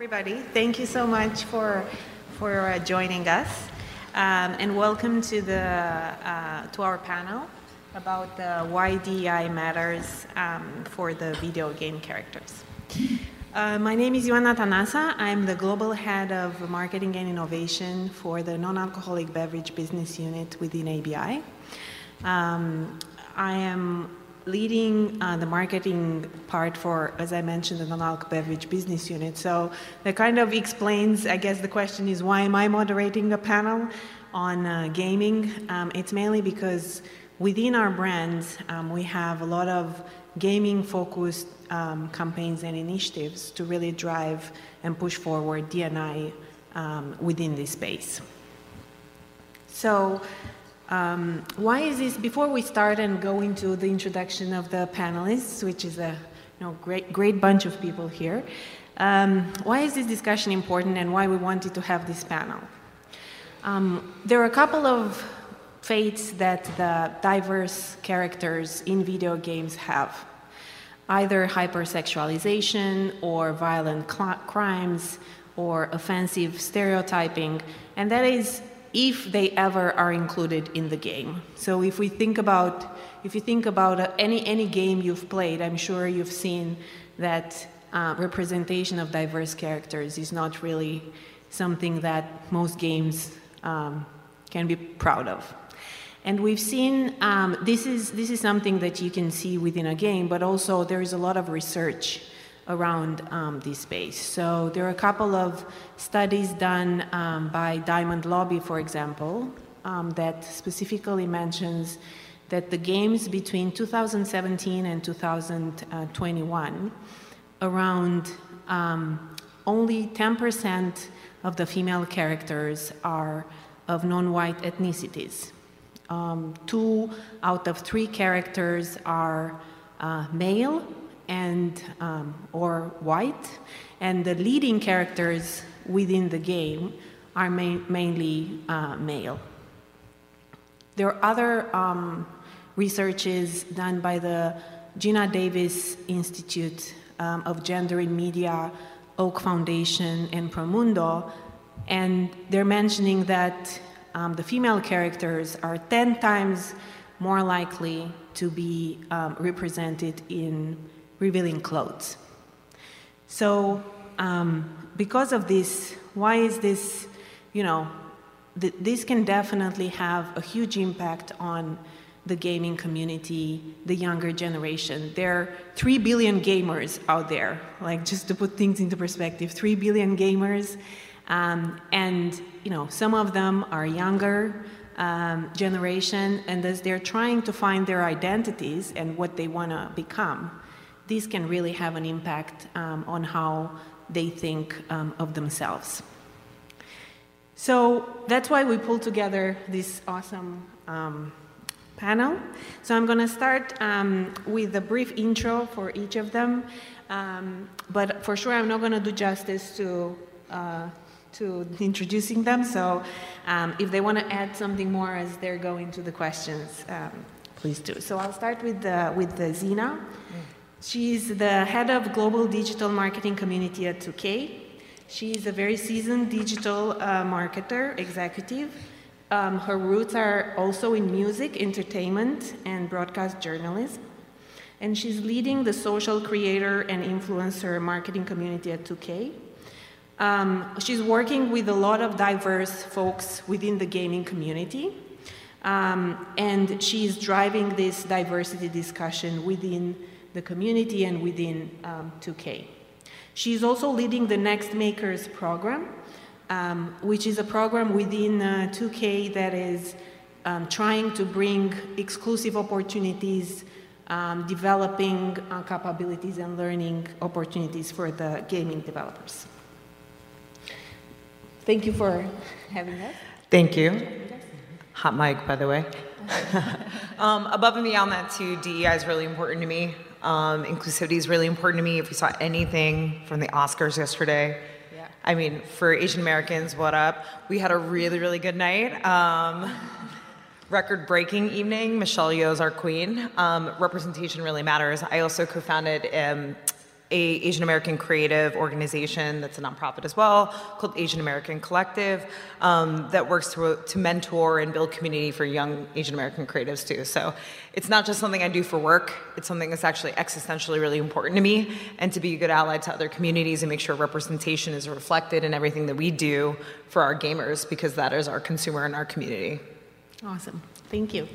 everybody. Thank you so much for, for uh, joining us. Um, and welcome to, the, uh, to our panel about why DEI matters um, for the video game characters. Uh, my name is Ioana Tanasa. I'm the global head of marketing and innovation for the non-alcoholic beverage business unit within ABI. Um, I am leading uh, the marketing part for, as I mentioned, the non-alc beverage business unit. So that kind of explains, I guess the question is, why am I moderating a panel on uh, gaming? Um, it's mainly because within our brands, um, we have a lot of gaming-focused um, campaigns and initiatives to really drive and push forward D&I um, within this space. So um, why is this, before we start and go into the introduction of the panelists, which is a you know, great, great bunch of people here, um, why is this discussion important and why we wanted to have this panel? Um, there are a couple of fates that the diverse characters in video games have either hypersexualization or violent crimes or offensive stereotyping, and that is if they ever are included in the game. So if we think about if you think about uh, any any game you've played, I'm sure you've seen that uh, representation of diverse characters is not really something that most games um, can be proud of. And we've seen um, this is this is something that you can see within a game, but also there is a lot of research around um, this space. So there are a couple of studies done um, by Diamond Lobby, for example, um, that specifically mentions that the games between 2017 and 2021, around um, only 10% of the female characters are of non-white ethnicities. Um, two out of three characters are uh, male and um, or white, and the leading characters within the game are ma mainly uh, male. There are other um, researches done by the Geena Davis Institute um, of Gender in Media, Oak Foundation, and Promundo, and they're mentioning that um, the female characters are 10 times more likely to be um, represented in revealing clothes. So, um, because of this, why is this, you know, th this can definitely have a huge impact on the gaming community, the younger generation. There are 3 billion gamers out there, like just to put things into perspective 3 billion gamers. Um, and, you know, some of them are younger um, generation, and as they're trying to find their identities and what they want to become, this can really have an impact um, on how they think um, of themselves. So that's why we pulled together this awesome um, panel. So I'm going to start um, with a brief intro for each of them, um, but for sure I'm not going to do justice to uh, to introducing them. So um, if they want to add something more as they're going to the questions, please do. So I'll start with the, with the Zeena. She's the head of global digital marketing community at 2K. She's a very seasoned digital uh, marketer, executive. Um, her roots are also in music, entertainment, and broadcast journalism. And she's leading the social creator and influencer marketing community at 2K. Um, she's working with a lot of diverse folks within the gaming community. Um, and she's driving this diversity discussion within the community and within um, 2K. She's also leading the Next Makers program, um, which is a program within uh, 2K that is um, trying to bring exclusive opportunities, um, developing uh, capabilities and learning opportunities for the gaming developers. Thank you for having us. Thank you. Hot mic, by the way. um, above and beyond that, too, DEI is really important to me. Um, inclusivity is really important to me. If we saw anything from the Oscars yesterday, yeah. I mean, for Asian Americans, what up? We had a really, really good night. Um, record breaking evening. Michelle Yeoh's our queen. Um, representation really matters. I also co founded um, a Asian American creative organization that's a nonprofit as well called Asian American Collective um, that works to, to mentor and build community for young Asian American creatives too. So it's not just something I do for work, it's something that's actually existentially really important to me and to be a good ally to other communities and make sure representation is reflected in everything that we do for our gamers because that is our consumer and our community. Awesome. Thank you.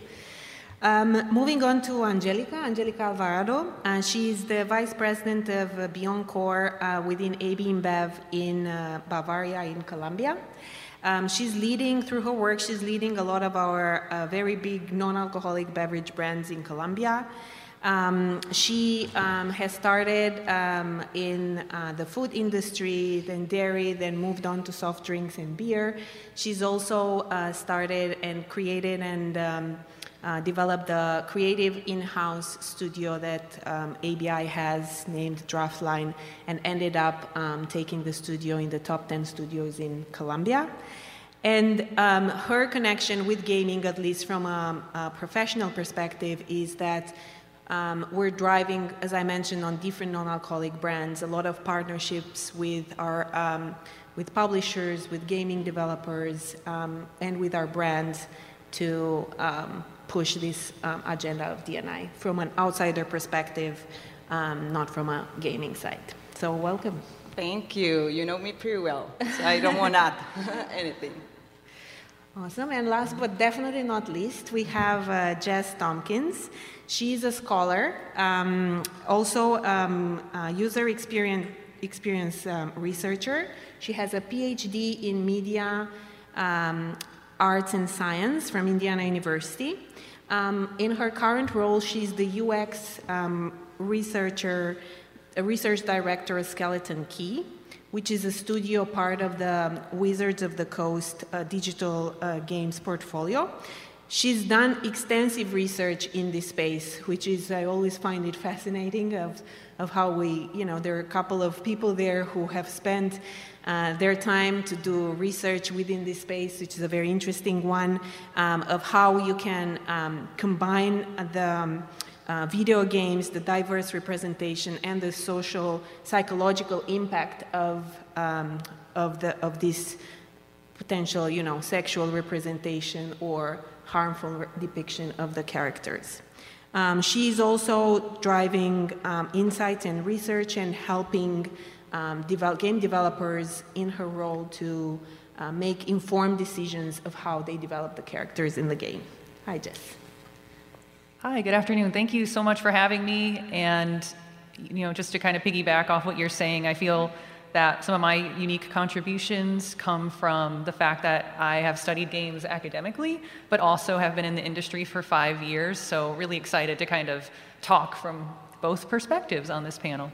Um, moving on to Angélica, Angélica Alvarado. Uh, she's the vice president of uh, Beyond Core uh, within AB InBev in uh, Bavaria, in Colombia. Um, she's leading, through her work, she's leading a lot of our uh, very big non alcoholic beverage brands in Colombia. Um, she um, has started um, in uh, the food industry, then dairy, then moved on to soft drinks and beer. She's also started and created and um, uh, developed the creative in-house studio that um, ABI has named Draftline and ended up um, taking the studio in the top 10 studios in Colombia. And um, her connection with gaming, at least from a, a professional perspective, is that um, we're driving, as I mentioned, on different non-alcoholic brands, a lot of partnerships with our um, with publishers, with gaming developers, um, and with our brands to push this um, agenda of D&I from an outsider perspective, um, not from a gaming side. So welcome. Thank you. You know me pretty well, so I don't want to add anything. Awesome. And last but definitely not least, we have uh, Jess Tompkins. She's a scholar, um, also um, a user experience, experience um, researcher. She has a PhD in media um, arts and science from Indiana University. Um, in her current role, she's the UX um, researcher, research director of Skeleton Key, which is a studio part of the Wizards of the Coast uh, digital uh, games portfolio. She's done extensive research in this space, which is, I always find it fascinating of, of how we, you know, there are a couple of people there who have spent uh, their time to do research within this space, which is a very interesting one, um, of how you can um, combine the um, uh, video games, the diverse representation, and the social, psychological impact of, um, of, the, of this potential, you know, sexual representation or harmful depiction of the characters. Um, she's also driving um, insights and research and helping um, develop, game developers in her role to uh, make informed decisions of how they develop the characters in the game. Hi, Jess. Hi, good afternoon. Thank you so much for having me. And, you know, just to kind of piggyback off what you're saying, I feel that some of my unique contributions come from the fact that I have studied games academically, but also have been in the industry for five years. So, really excited to kind of talk from both perspectives on this panel.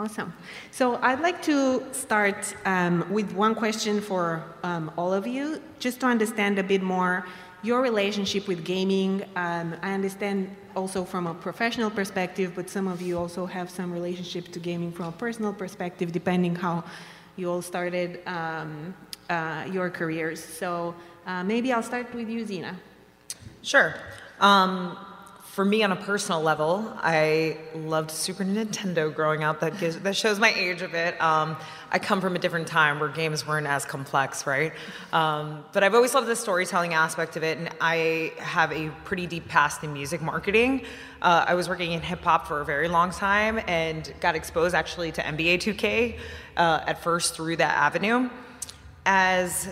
Awesome. So I'd like to start um, with one question for um, all of you, just to understand a bit more your relationship with gaming. Um, I understand also from a professional perspective, but some of you also have some relationship to gaming from a personal perspective, depending how you all started um, uh, your careers. So uh, maybe I'll start with you, Zeena. Sure. Um, for me on a personal level, I loved Super Nintendo growing up. That gives, that shows my age a bit. Um, I come from a different time where games weren't as complex, right? Um, but I've always loved the storytelling aspect of it, and I have a pretty deep past in music marketing. Uh, I was working in hip hop for a very long time and got exposed actually to NBA 2K uh, at first through that avenue. As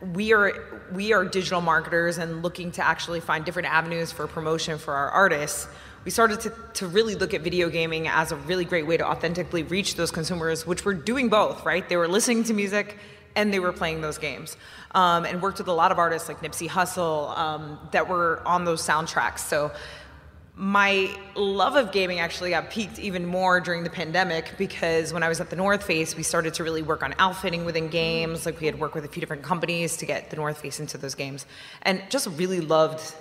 we are we are digital marketers and looking to actually find different avenues for promotion for our artists. We started to, to really look at video gaming as a really great way to authentically reach those consumers which were doing both right? They were listening to music and they were playing those games. Um, and worked with a lot of artists like nipsey hussle um, that were on those soundtracks. So my love of gaming actually got piqued even more during the pandemic because when I was at the North Face, we started to really work on outfitting within games. Like we had worked with a few different companies to get the North Face into those games, and just really loved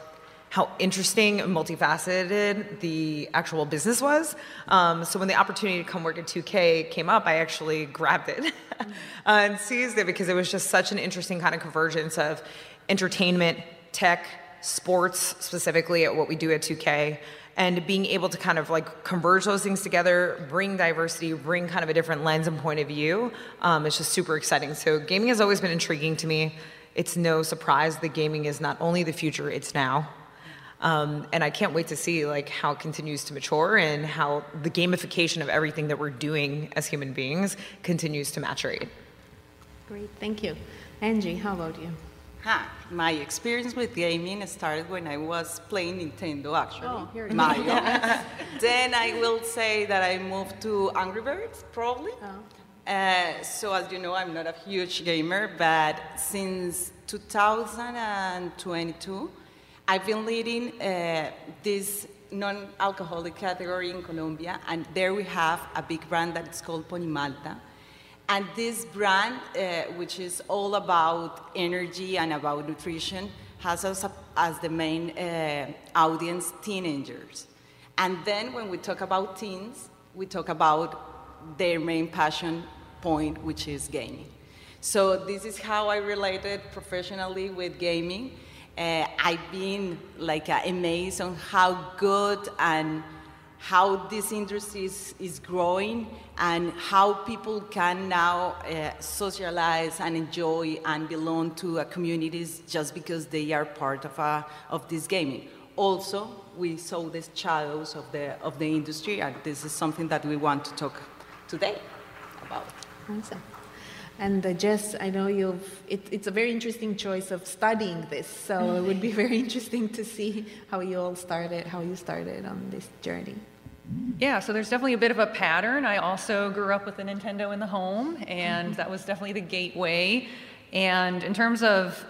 how interesting and multifaceted the actual business was. Um, so when the opportunity to come work at 2K came up, I actually grabbed it uh, and seized it because it was just such an interesting kind of convergence of entertainment, tech, sports specifically at what we do at 2K, and being able to kind of like converge those things together, bring diversity, bring kind of a different lens and point of view, um, it's just super exciting. So gaming has always been intriguing to me. It's no surprise that gaming is not only the future, it's now. Um, and I can't wait to see like how it continues to mature and how the gamification of everything that we're doing as human beings continues to maturate. Great, thank you. Angie, how about you? Huh. My experience with gaming started when I was playing Nintendo, actually. Oh, here it is. Mario. then I will say that I moved to Angry Birds, probably. Oh. Uh, so as you know, I'm not a huge gamer, but since 2022, I've been leading uh, this non-alcoholic category in Colombia, and there we have a big brand that is called Pony Malta. And this brand, uh, which is all about energy and about nutrition, has us as the main uh, audience teenagers. And then when we talk about teens, we talk about their main passion point, which is gaming. So this is how I related professionally with gaming. Uh, I've been like uh, amazed on how good and how this industry is, is growing and how people can now uh, socialize and enjoy and belong to communities just because they are part of, uh, of this gaming. Also, we saw the shadows of the, of the industry, and this is something that we want to talk today about. Awesome. And uh, Jess, I know you've, it, it's a very interesting choice of studying this, so it would be very interesting to see how you all started, how you started on this journey. Yeah, so there's definitely a bit of a pattern. I also grew up with a Nintendo in the home, and that was definitely the gateway. And in terms of,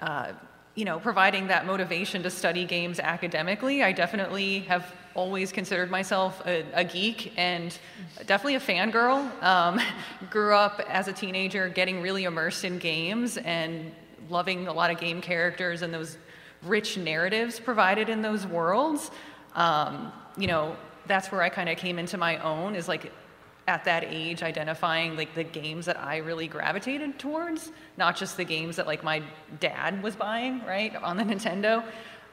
uh, you know, providing that motivation to study games academically, I definitely have always considered myself a, a geek and definitely a fangirl. Um, grew up as a teenager getting really immersed in games and loving a lot of game characters and those rich narratives provided in those worlds. Um, you know, that's where I kind of came into my own is like at that age identifying like the games that I really gravitated towards, not just the games that like my dad was buying, right, on the Nintendo.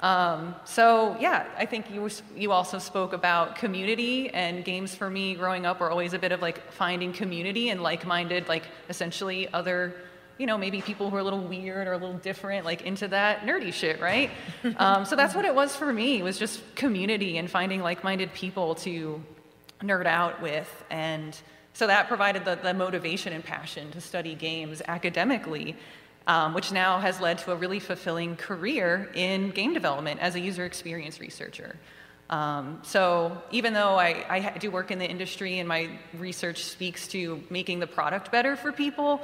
Um, so yeah, I think you you also spoke about community and games for me growing up were always a bit of like finding community and like-minded, like essentially other you know, maybe people who are a little weird or a little different, like into that nerdy shit, right? um, so that's what it was for me, was just community and finding like-minded people to nerd out with. And so that provided the, the motivation and passion to study games academically, um, which now has led to a really fulfilling career in game development as a user experience researcher. Um, so even though I, I do work in the industry and my research speaks to making the product better for people,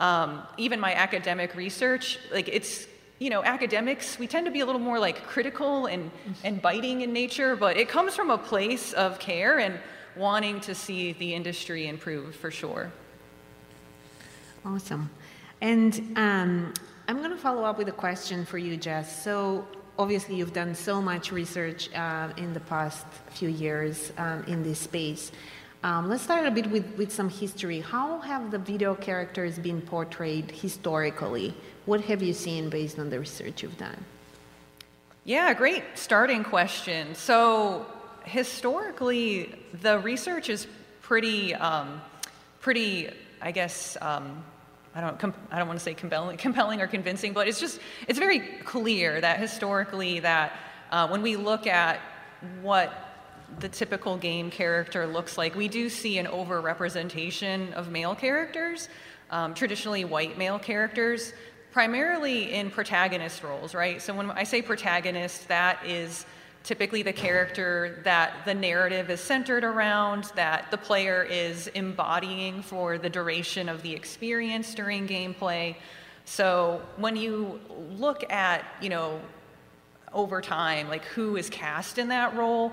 um, even my academic research, like it's, you know, academics, we tend to be a little more like critical and, and biting in nature, but it comes from a place of care and wanting to see the industry improve for sure. Awesome. And um, I'm going to follow up with a question for you, Jess. So, obviously, you've done so much research uh, in the past few years um, in this space. Um, let's start a bit with, with some history. How have the video characters been portrayed historically? What have you seen based on the research you've done? Yeah, great starting question. So, historically, the research is pretty, um, pretty, I guess, um, I don't, I don't want to say compelling, compelling or convincing, but it's just, it's very clear that historically that uh, when we look at what the typical game character looks like. We do see an overrepresentation of male characters, um, traditionally white male characters, primarily in protagonist roles, right? So when I say protagonist, that is typically the character that the narrative is centered around, that the player is embodying for the duration of the experience during gameplay. So when you look at, you know, over time, like who is cast in that role,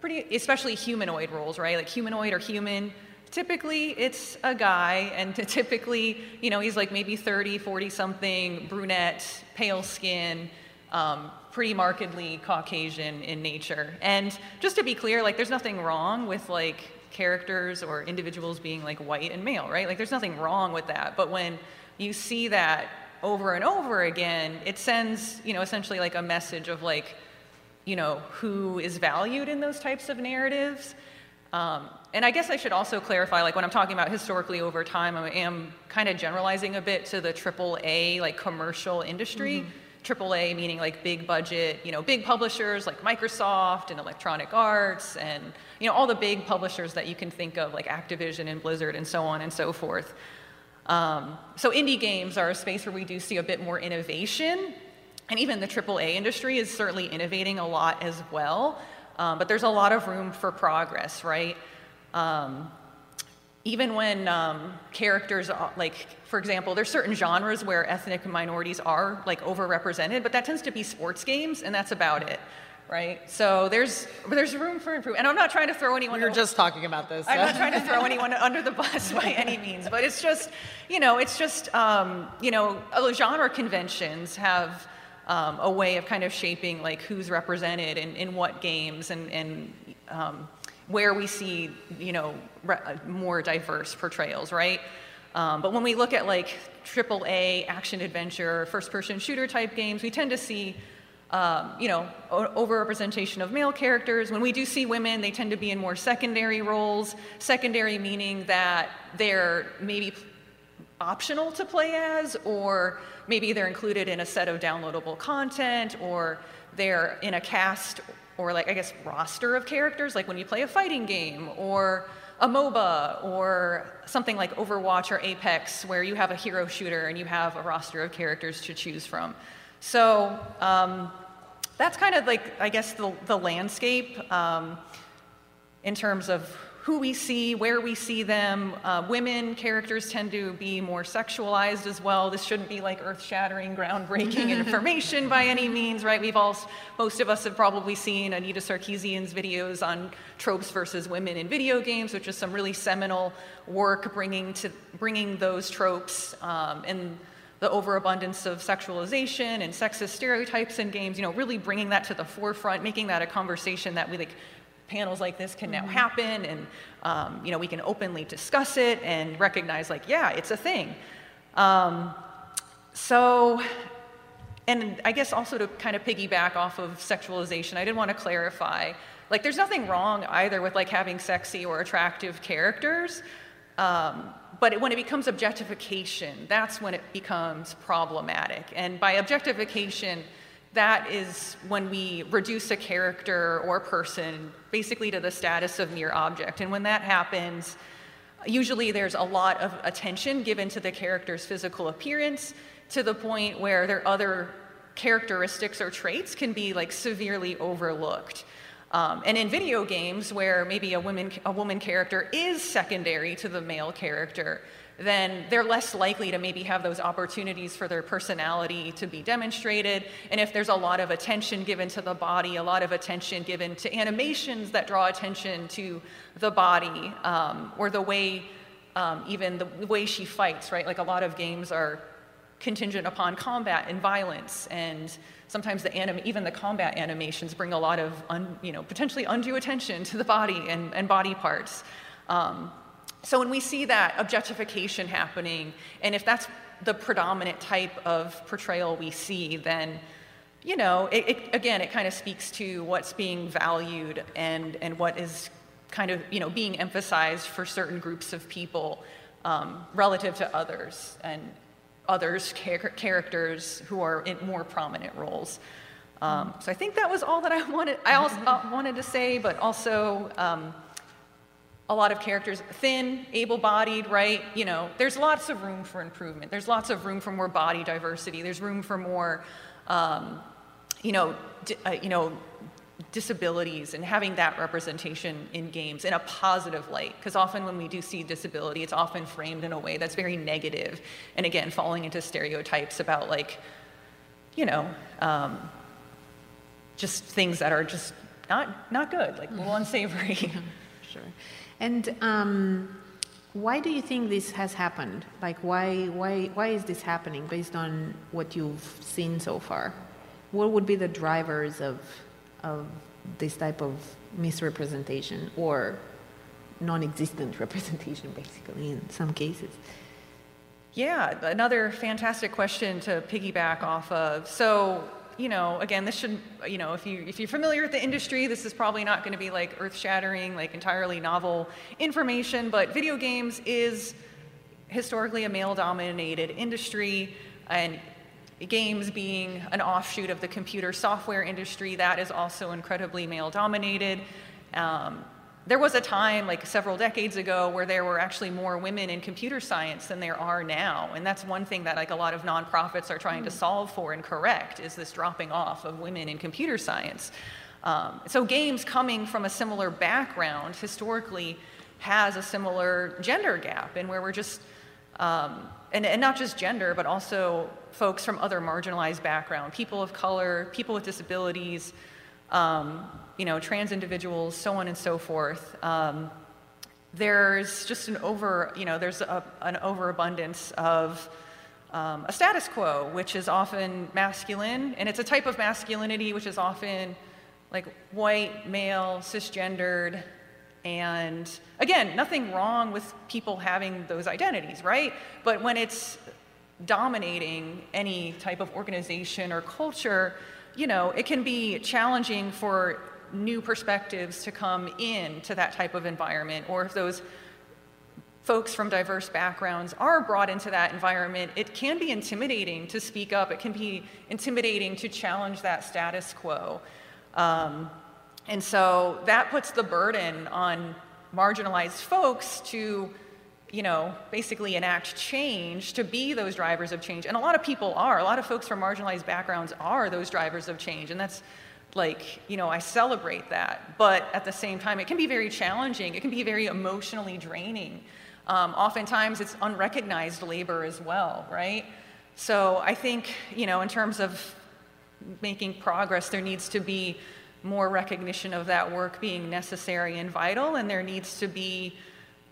pretty, especially humanoid roles, right? Like humanoid or human. Typically, it's a guy, and typically, you know, he's like maybe 30, 40 something, brunette, pale skin, um, pretty markedly Caucasian in nature. And just to be clear, like, there's nothing wrong with like characters or individuals being like white and male, right? Like, there's nothing wrong with that. But when you see that over and over again, it sends, you know, essentially like a message of like, you know, who is valued in those types of narratives. Um, and I guess I should also clarify, like when I'm talking about historically over time, I am kind of generalizing a bit to the AAA, like commercial industry. Mm-hmm. AAA meaning like big budget, you know, big publishers like Microsoft and Electronic Arts and, you know, all the big publishers that you can think of, like Activision and Blizzard and so on and so forth. Um, so indie games are a space where we do see a bit more innovation. And even the AAA industry is certainly innovating a lot as well. Um, but there's a lot of room for progress, right? Um, even when um, characters, are, like, for example, there's certain genres where ethnic minorities are like overrepresented, but that tends to be sports games, and that's about it, right? So there's there's room for improvement. And I'm not trying to throw anyone. We were just talking about this. I'm not trying to throw anyone under the bus by any means, but it's just, you know, it's just, um, you know, genre conventions have um, a way of kind of shaping like who's represented in, in what games and, and um, where we see, you know, re- more diverse portrayals, right? Um, but when we look at like AAA action adventure, first-person shooter type games, we tend to see um, you know, overrepresentation of male characters. When we do see women, they tend to be in more secondary roles. Secondary meaning that they're maybe optional to play as, or maybe they're included in a set of downloadable content, or they're in a cast or like I guess roster of characters, like when you play a fighting game or a MOBA or something like Overwatch or Apex, where you have a hero shooter and you have a roster of characters to choose from. So um, that's kind of like, I guess, the, the landscape um, in terms of who we see, where we see them. Uh, women characters tend to be more sexualized as well. This shouldn't be like earth-shattering, groundbreaking information by any means, right? We've all, most of us have probably seen Anita Sarkeesian's videos on tropes versus women in video games, which is some really seminal work bringing to bringing those tropes um, and the overabundance of sexualization and sexist stereotypes in games, you know, really bringing that to the forefront, making that a conversation that we like panels like this can now mm-hmm. happen and um, you know we can openly discuss it and recognize like yeah it's a thing um, so and i guess also to kind of piggyback off of sexualization i did want to clarify like there's nothing wrong either with like having sexy or attractive characters um, but when it becomes objectification, that's when it becomes problematic. And by objectification, that is when we reduce a character or person basically to the status of mere object. And when that happens, usually there's a lot of attention given to the character's physical appearance to the point where their other characteristics or traits can be like severely overlooked. Um, and in video games, where maybe a woman, a woman character is secondary to the male character, then they're less likely to maybe have those opportunities for their personality to be demonstrated. And if there's a lot of attention given to the body, a lot of attention given to animations that draw attention to the body, um, or the way, um, even the way she fights, right? Like a lot of games are contingent upon combat and violence and sometimes the anim- even the combat animations bring a lot of un- you know potentially undue attention to the body and, and body parts um, so when we see that objectification happening and if that's the predominant type of portrayal we see then you know it, it, again it kind of speaks to what's being valued and and what is kind of you know being emphasized for certain groups of people um, relative to others and others, char- characters who are in more prominent roles. Um, so I think that was all that I wanted. I also uh, wanted to say, but also um, a lot of characters thin, able-bodied, right? You know, there's lots of room for improvement. There's lots of room for more body diversity. There's room for more, um, you know, uh, you know, disabilities and having that representation in games in a positive light. Because often when we do see disability, it's often framed in a way that's very negative. negative, and again, falling into stereotypes about like, you know, um, just things that are just not not good, like a little unsavory. sure. And um, why do you think this has happened? Like, why why why is this happening based on what you've seen so far? What would be the drivers of of this type of misrepresentation or non-existent representation basically in some cases Yeah, another fantastic question to piggyback off of. So, you know, again, this shouldn't, you know, if you if you're familiar with the industry, this is probably not going to be like earth-shattering, like entirely novel information. But video games is historically a male-dominated industry, and games being an offshoot of the computer software industry, that is also incredibly male-dominated. Um, there was a time like several decades ago where there were actually more women in computer science than there are now and that's one thing that like a lot of nonprofits are trying to hmm. solve for and correct is this dropping off of women in computer science um, so games coming from a similar background historically has a similar gender gap and where we're just um, and, and not just gender but also folks from other marginalized background people of color people with disabilities um, you know, trans individuals, so on and so forth. Um, there's just an over, you know, there's a, an overabundance of um, a status quo, which is often masculine, and it's a type of masculinity which is often like white, male, cisgendered, and again, nothing wrong with people having those identities, right? But when it's dominating any type of organization or culture, you know, it can be challenging for new perspectives to come in to that type of environment, or if those folks from diverse backgrounds are brought into that environment, it can be intimidating to speak up. It can be intimidating to challenge that status quo. Um, and so that puts the burden on marginalized folks to you know, basically enact change to be those drivers of change. And a lot of people are. A lot of folks from marginalized backgrounds are those drivers of change. And that's like, you know, I celebrate that. But at the same time, it can be very challenging. It can be very emotionally draining. Um, oftentimes, it's unrecognized labor as well, right? So I think, you know, in terms of making progress, there needs to be more recognition of that work being necessary and vital, and there needs to be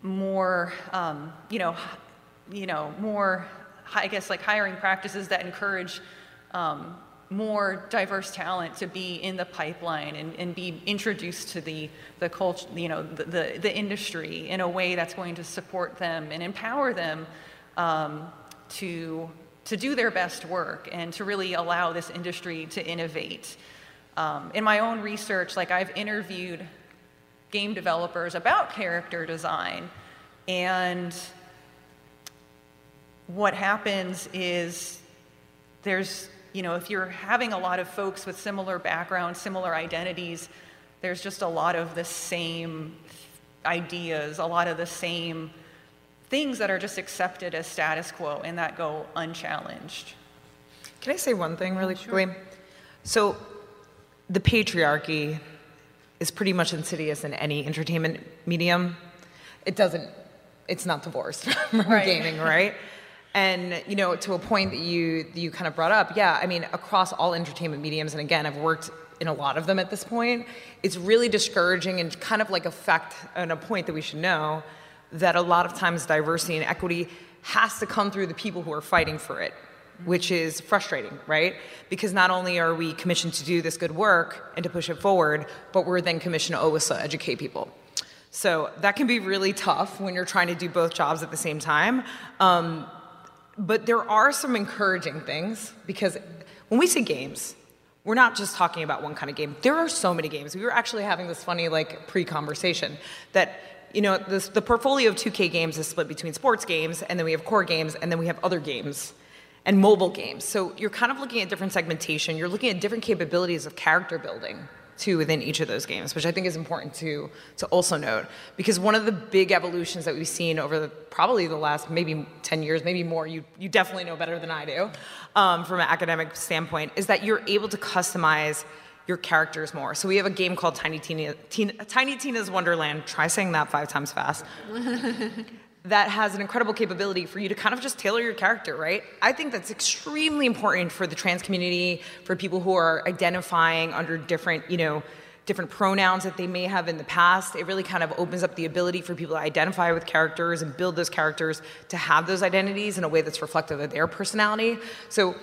more, um, you know, you know, more, I guess, like hiring practices that encourage um, more diverse talent to be in the pipeline and, and be introduced to the, the culture, you know, the, the, the, industry in a way that's going to support them and empower them um, to, to do their best work and to really allow this industry to innovate. Um, in my own research, like I've interviewed game developers about character design. And what happens is there's, you know, if you're having a lot of folks with similar backgrounds, similar identities, there's just a lot of the same ideas, a lot of the same things that are just accepted as status quo and that go unchallenged. Can I say one thing really sure. quickly? So, the patriarchy is pretty much insidious in any entertainment medium. It doesn't, it's not divorced from right. gaming, right? And you know, to a point that you you kind of brought up, yeah, I mean, across all entertainment mediums, and again, I've worked in a lot of them at this point. It's really discouraging and kind of like a fact and a point that we should know that a lot of times diversity and equity has to come through the people who are fighting for it which is frustrating, right? Because not only are we commissioned to do this good work and to push it forward, but we're then commissioned to always educate people. So that can be really tough when you're trying to do both jobs at the same time. Um, but there are some encouraging things because when we say games, we're not just talking about one kind of game. There are so many games. We were actually having this funny like pre-conversation that you know this, the portfolio of 2K games is split between sports games, and then we have core games, and then we have other games and mobile games. So you're kind of looking at different segmentation. You're looking at different capabilities of character building too within each of those games, which I think is important to to also note because one of the big evolutions that we've seen over the, probably the last maybe 10 years, maybe more. You you definitely know better than I do um, from an academic standpoint is that you're able to customize your characters more. So we have a game called Tiny Tina, Tina Tiny Tina's Wonderland. Try saying that five times fast. That has an incredible capability for you to kind of just tailor your character, right? I think that's extremely important for the trans community, for people who are identifying under different, you know, different pronouns that they may have in the past. It really kind of opens up the ability for people to identify with characters and build those characters to have those identities in a way that's reflective of their personality. So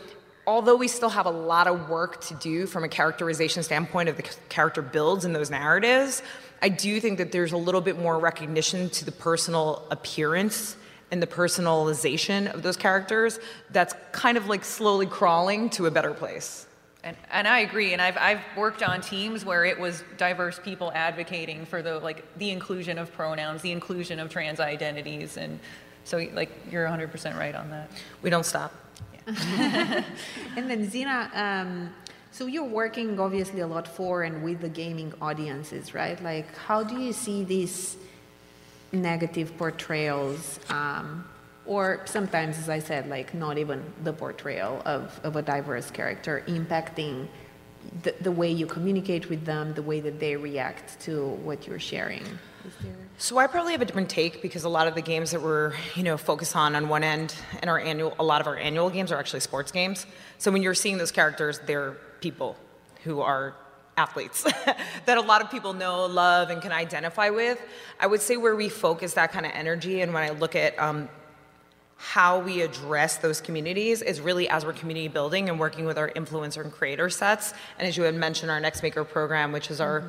although we still have a lot of work to do from a characterization standpoint of the character builds in those narratives, I do think that there's a little bit more recognition to the personal appearance and the personalization of those characters that's kind of like slowly crawling to a better place. And, and I agree. And I've, I've worked on teams where it was diverse people advocating for the like the inclusion of pronouns, the inclusion of trans identities, and so like you're 100% right on that. We don't stop. And then Zeena, um, so you're working obviously a lot for and with the gaming audiences, right? Like, how do you see these negative portrayals, um, or sometimes, as I said, like not even the portrayal of, of a diverse character impacting the, the way you communicate with them, the way that they react to what you're sharing? Is there... So I probably have a different take because a lot of the games that we're, you know, focus on on one end and our annual, a lot of our annual games are actually sports games. So when you're seeing those characters, they're people who are athletes that a lot of people know, love, and can identify with. I would say where we focus that kind of energy, and when I look at um, how we address those communities is really as we're community building and working with our influencer and creator sets. And as you had mentioned, our Next Maker program, which is our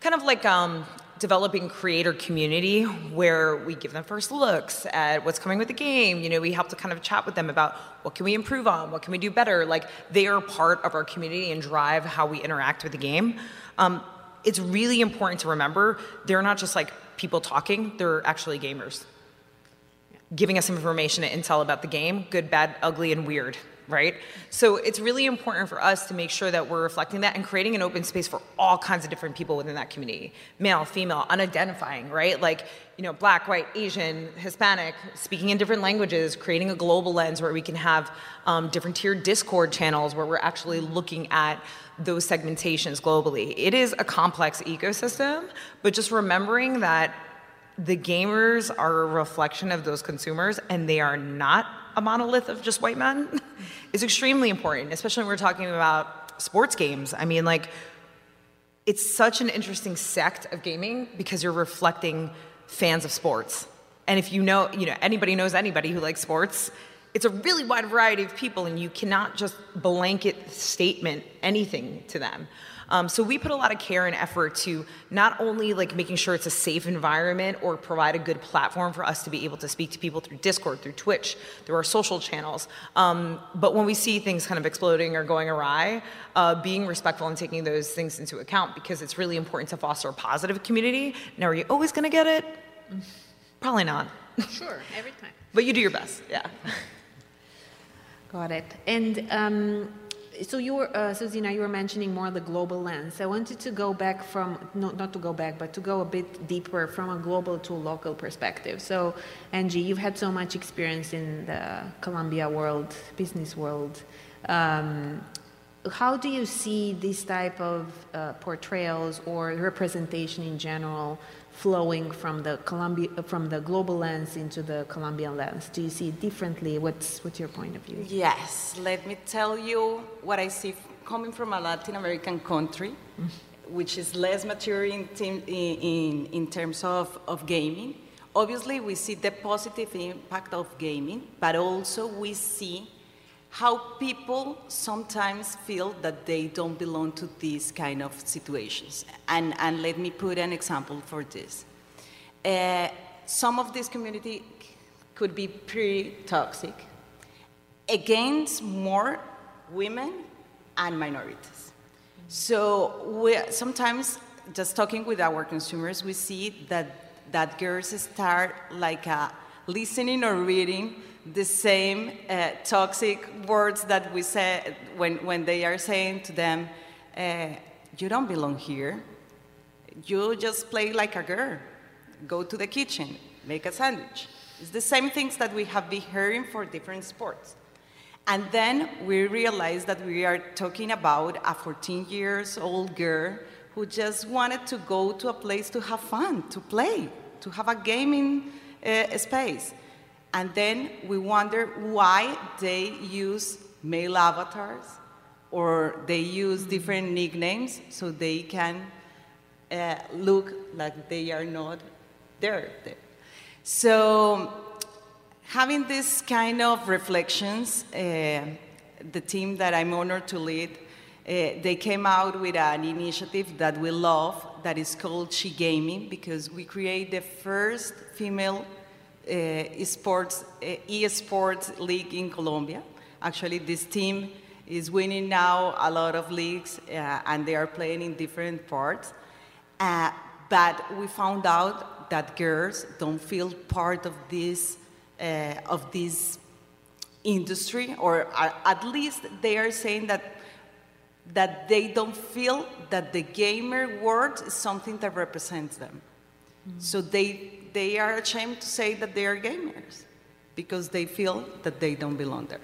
kind of like um, developing creator community where we give them first looks at what's coming with the game. You know, we help to kind of chat with them about what can we improve on, what can we do better. Like they are part of our community and drive how we interact with the game. Um, it's really important to remember they're not just like people talking; they're actually gamers giving us information and intel about the game good, bad, ugly, and weird, right? So it's really important for us to make sure that we're reflecting that and creating an open space for all kinds of different people within that community male, female, unidentifying, right? Like, you know, black, white, Asian, Hispanic, speaking in different languages, creating a global lens where we can have um, different tiered Discord channels where we're actually looking at those segmentations globally. It is a complex ecosystem, but just remembering that the gamers are a reflection of those consumers and they are not a monolith of just white men is extremely important, especially when we're talking about sports games. I mean, like, it's such an interesting sect of gaming because you're reflecting fans of sports. And if you know, you know, anybody knows anybody who likes sports, it's a really wide variety of people, and you cannot just blanket statement anything to them. Um, so we put a lot of care and effort to not only like making sure it's a safe environment or provide a good platform for us to be able to speak to people through Discord, through Twitch, through our social channels. Um, but when we see things kind of exploding or going awry, uh, being respectful and taking those things into account because it's really important to foster a positive community. Now, are you always going to get it? Probably not. Sure, every time. But you do your best, yeah. Got it. And um, so you were, uh, Susina, you were mentioning more the global lens. I wanted to go back from, not, not to go back, but to go a bit deeper from a global to a local perspective. So, Angie, you've had so much experience in the Colombia world, business world. Um, how do you see this type of uh, portrayals or representation in general flowing from the Colombia, from the global lens into the Colombian lens? Do you see it differently? What's, what's your point of view? Yes, let me tell you what I see coming from a Latin American country, mm-hmm. which is less mature in, in, in, in terms of, of gaming. Obviously, we see the positive impact of gaming, but also we see how people sometimes feel that they don't belong to these kind of situations. And, and let me put an example for this. Uh, some of this community could be pretty toxic against more women and minorities. So we, sometimes, just talking with our consumers, we see that, that girls start like uh, listening or reading the same uh, toxic words that we say when, when they are saying to them, uh, You don't belong here. You just play like a girl. Go to the kitchen, make a sandwich. It's the same things that we have been hearing for different sports. And then we realize that we are talking about a 14 years old girl who just wanted to go to a place to have fun, to play, to have a gaming uh, space. And then we wonder why they use male avatars or they use different nicknames so they can uh, look like they are not there. So having this kind of reflections, uh, the team that I'm honored to lead, uh, they came out with an initiative that we love that is called She Gaming because we create the first female uh, sports, uh, e-sports league in Colombia. Actually, this team is winning now a lot of leagues, uh, and they are playing in different parts. But we found out that girls don't feel part of this of this industry, or at least they are saying that that they don't feel that the gamer world is something that represents them. Mm-hmm. So they they are ashamed to say that they are gamers because they feel that they don't belong there.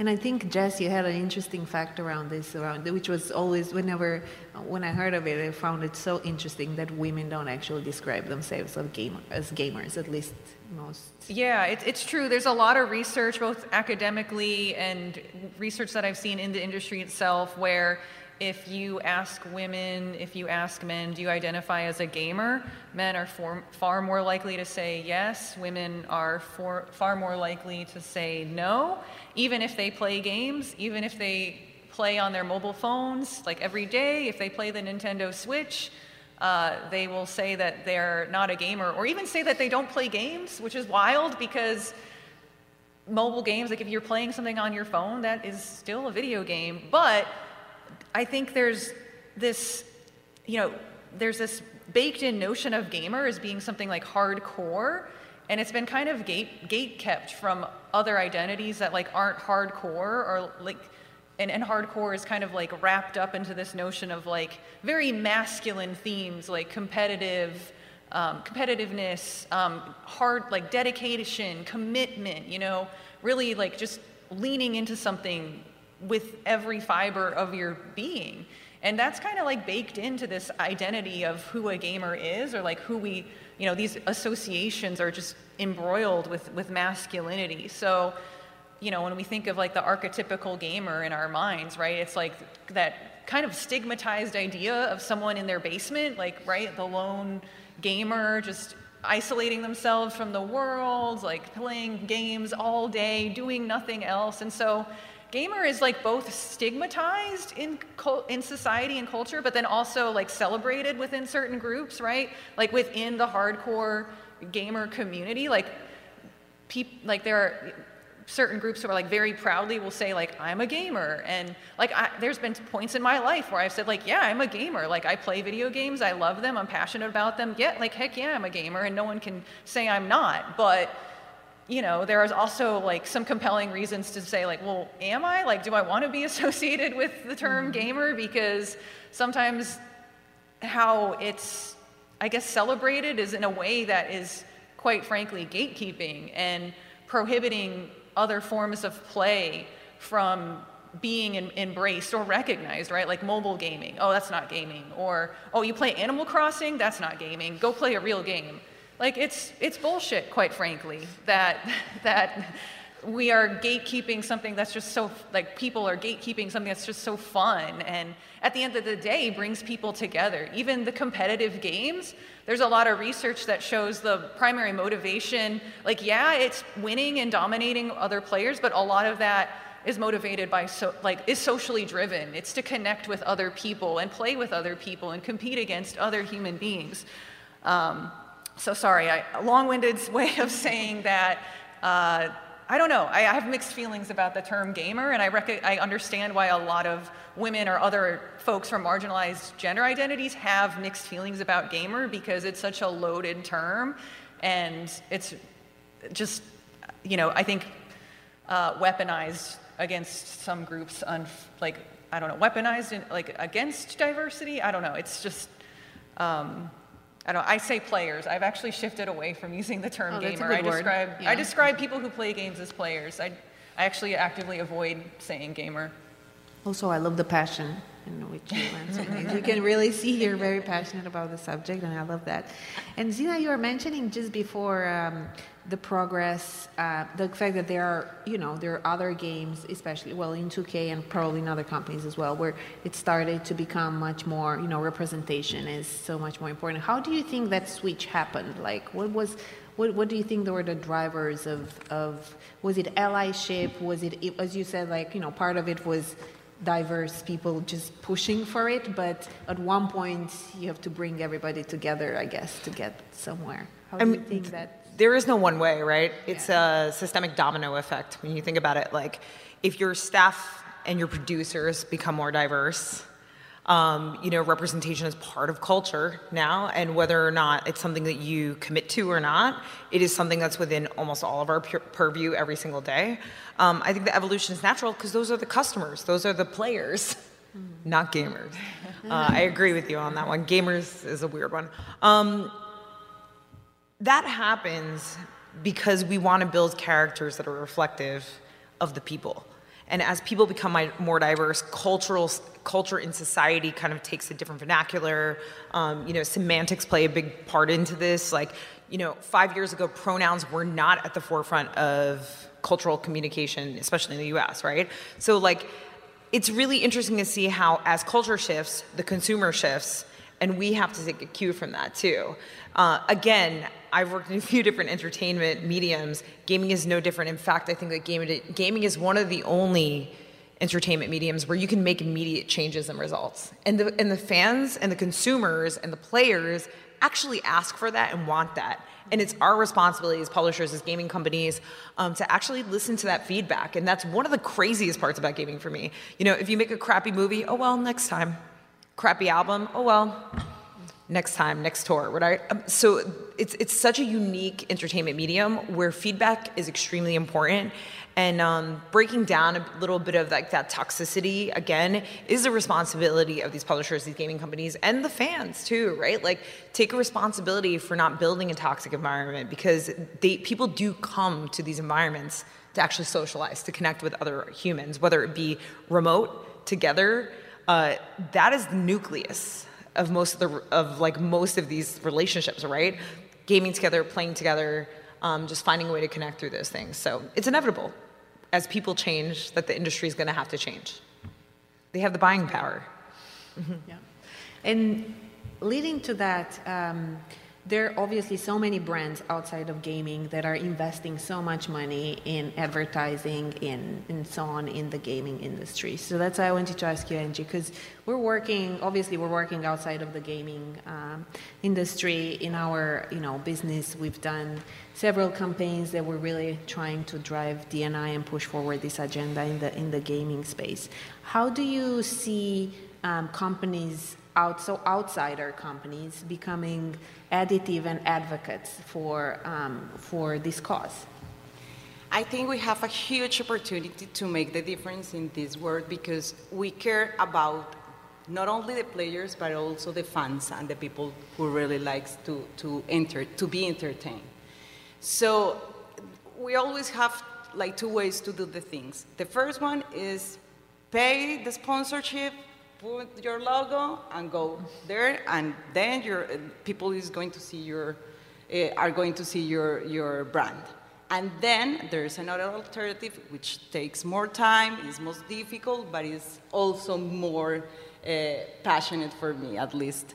And I think Jess, you had an interesting fact around this, around which was always whenever when I heard of it, I found it so interesting that women don't actually describe themselves as, gamer, as gamers, at least most. Yeah, it, it's true. There's a lot of research, both academically and research that I've seen in the industry itself, where if you ask women, if you ask men, do you identify as a gamer? Men are for, far more likely to say yes. Women are for, far more likely to say no, even if they play games, even if they play on their mobile phones, like every day, if they play the Nintendo Switch. Uh, they will say that they're not a gamer, or even say that they don't play games, which is wild because mobile games, like if you're playing something on your phone, that is still a video game. But I think there's this, you know, there's this baked in notion of gamer as being something like hardcore, and it's been kind of gate, gate kept from other identities that like aren't hardcore or like and, and hardcore is kind of like wrapped up into this notion of like very masculine themes like competitive um, competitiveness um, hard like dedication commitment you know really like just leaning into something with every fiber of your being. And that's kind of like baked into this identity of who a gamer is, or like who we, you know, these associations are just embroiled with, with masculinity. So, you know, when we think of like the archetypical gamer in our minds, right, it's like that kind of stigmatized idea of someone in their basement, like, right, the lone gamer just isolating themselves from the world, like playing games all day, doing nothing else. And so, gamer is like both stigmatized in in society and culture, but then also like celebrated within certain groups, right? Like within the hardcore gamer community, like people like there are certain groups who are like very proudly will say like I'm a gamer and like I, there's been points in my life where I've said like yeah I'm a gamer. Like I play video games. I love them. I'm passionate about them. Yeah like heck yeah I'm a gamer and no one can say I'm not but you know, there is also like some compelling reasons to say like, well, am I? Like, do I want to be associated with the term mm-hmm. gamer? Because sometimes how it's, I guess, celebrated is in a way that is quite frankly gatekeeping and prohibiting other forms of play from being in, embraced or recognized, right? Like mobile gaming. Oh, that's not gaming. Or, oh, you play Animal Crossing? That's not gaming. Go play a real game. Like it's it's bullshit, quite frankly, that that we are gatekeeping something that's just so like people are gatekeeping something that's just so fun and at the end of the day brings people together. Even the competitive games there's a lot of research that shows the primary motivation. Like yeah it's winning and dominating other players but a lot of that is motivated by so like is socially driven. It's to connect with other people and play with other people and compete against other human beings. Um, so sorry, I, a long-winded way of saying that uh, I don't know. I, I, have mixed feelings about the term gamer, and I, I understand why a lot of women or other folks from marginalized gender identities have mixed feelings about gamer because it's such a loaded term, and it's just, you know, I think uh, weaponized against some groups, on like I don't know, weaponized in, like against diversity. I don't know. It's just. Um, I don't. I say players. I've actually shifted away from using the term oh, gamer. I describe yeah. I describe people who play games as players. I I actually actively avoid saying gamer. Also, I love the passion in which you answer You can really see you're very passionate about the subject, and I love that. And Zeena, you were mentioning just before um, the progress, uh, the fact that there are, you know, there are other games, especially, well, in 2K and probably in other companies as well, where it started to become much more, you know, representation is so much more important. How do you think that switch happened? Like, what was, what, what do you think were the drivers of, of, was it allyship? Was it, as you said, like, you know, part of it was diverse people just pushing for it, but at one point you have to bring everybody together, I guess, to get somewhere. How do I mean, you think that? There is no one way, right? It's a systemic domino effect when you think about it. Like, if your staff and your producers become more diverse, um, you know, representation is part of culture now, and whether or not it's something that you commit to or not, it is something that's within almost all of our pur- purview every single day. Um, I think the evolution is natural because those are the customers, those are the players, not gamers. Uh, I agree with you on that one. Gamers is a weird one. Um, that happens because we want to build characters that are reflective of the people. And as people become more diverse, cultural culture in society kind of takes a different vernacular. Um, you know, semantics play a big part into this. Like, you know, five years ago, pronouns were not at the forefront of cultural communication, especially in the U.S. Right? So, like, it's really interesting to see how, as culture shifts, the consumer shifts, and we have to take a cue from that too. Uh, again, I've worked in a few different entertainment mediums. Gaming is no different. In fact, I think that gaming, gaming is one of the only entertainment mediums where you can make immediate changes and results. And the, and the fans and the consumers and the players actually ask for that and want that. And it's our responsibility as publishers, as gaming companies, um, to actually listen to that feedback. And that's one of the craziest parts about gaming for me. You know, if you make a crappy movie, oh well, next time. Crappy album, oh well, next time, next tour, right? Um, so it's it's such a unique entertainment medium where feedback is extremely important, and um, breaking down a little bit of like that toxicity again is a responsibility of these publishers, these gaming companies, and the fans too, right? Like take a responsibility for not building a toxic environment because they people do come to these environments to actually socialize, to connect with other humans, whether it be remote together. Uh, that is the nucleus of most of the of like most of these relationships, right? Gaming together, playing together, um, just finding a way to connect through those things. So it's inevitable as people change that the industry is going to have to change. They have the buying power. Yeah. And leading to that, um, there are obviously so many brands outside of gaming that are investing so much money in advertising in and so on in the gaming industry. So that's why I wanted to ask you, Angie, because we're working. Obviously, we're working outside of the gaming um, industry in our you know business. We've done several campaigns that were really trying to drive D&I and push forward this agenda in the in the gaming space. How do you see um, companies so outsider companies becoming additive and advocates for, um, for this cause? I think we have a huge opportunity to make the difference in this world because we care about not only the players but also the fans and the people who really likes to, to enter to be entertained. So we always have like two ways to do the things. The first one is pay the sponsorship put your logo and go there, and then your people is going to see your uh, are going to see your your brand. And then there's another alternative which takes more time, is most difficult, but is also more uh, passionate for me at least.